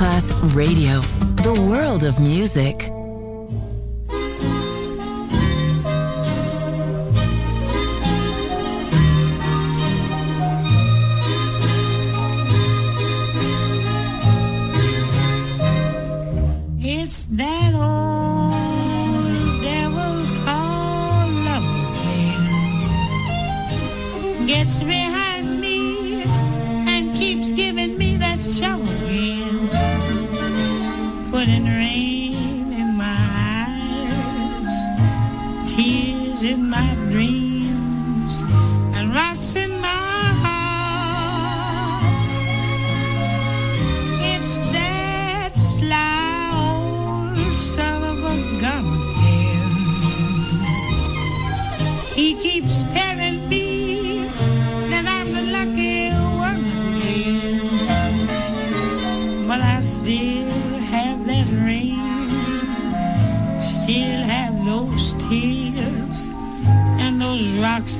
Masterclass Radio, the world of music. It's that old devil called love again. Gets behind me and keeps giving Putting rain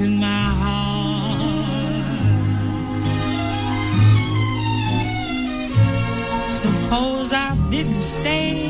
in my heart. Suppose I didn't stay,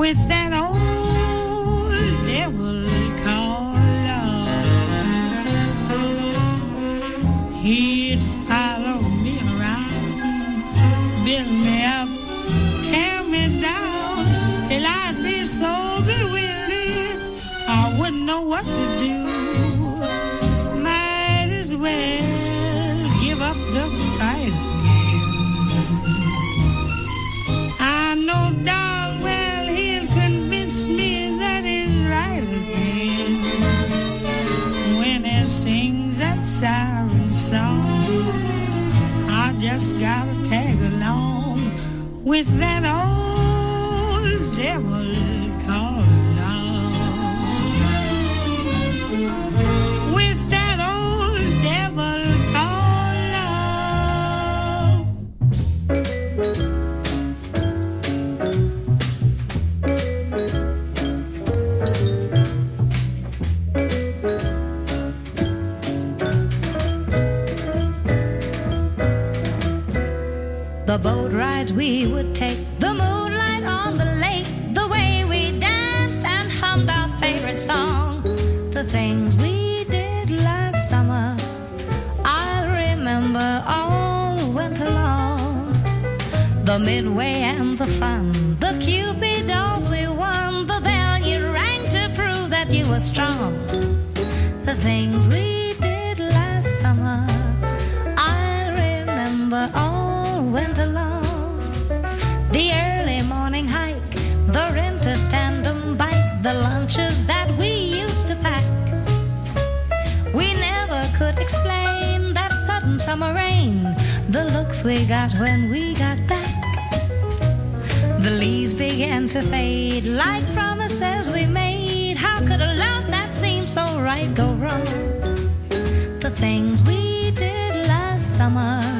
with that old devil called love. He'd me around, build me up, tear me down, till I'd be so bewildered I wouldn't know what to do. Might as well give up the just gotta tag along with that old rides we would take, the moonlight on the lake, the way we danced and hummed our favorite song, the things we did last summer. I'll remember all winter long. The midway and the fun, the Cupid dolls we won, the bell you rang to prove that you were strong. The things we summer rain, the looks we got when we got back. The leaves began to fade like promises we made. How could a love that seemed so right go wrong? The things we did last summer,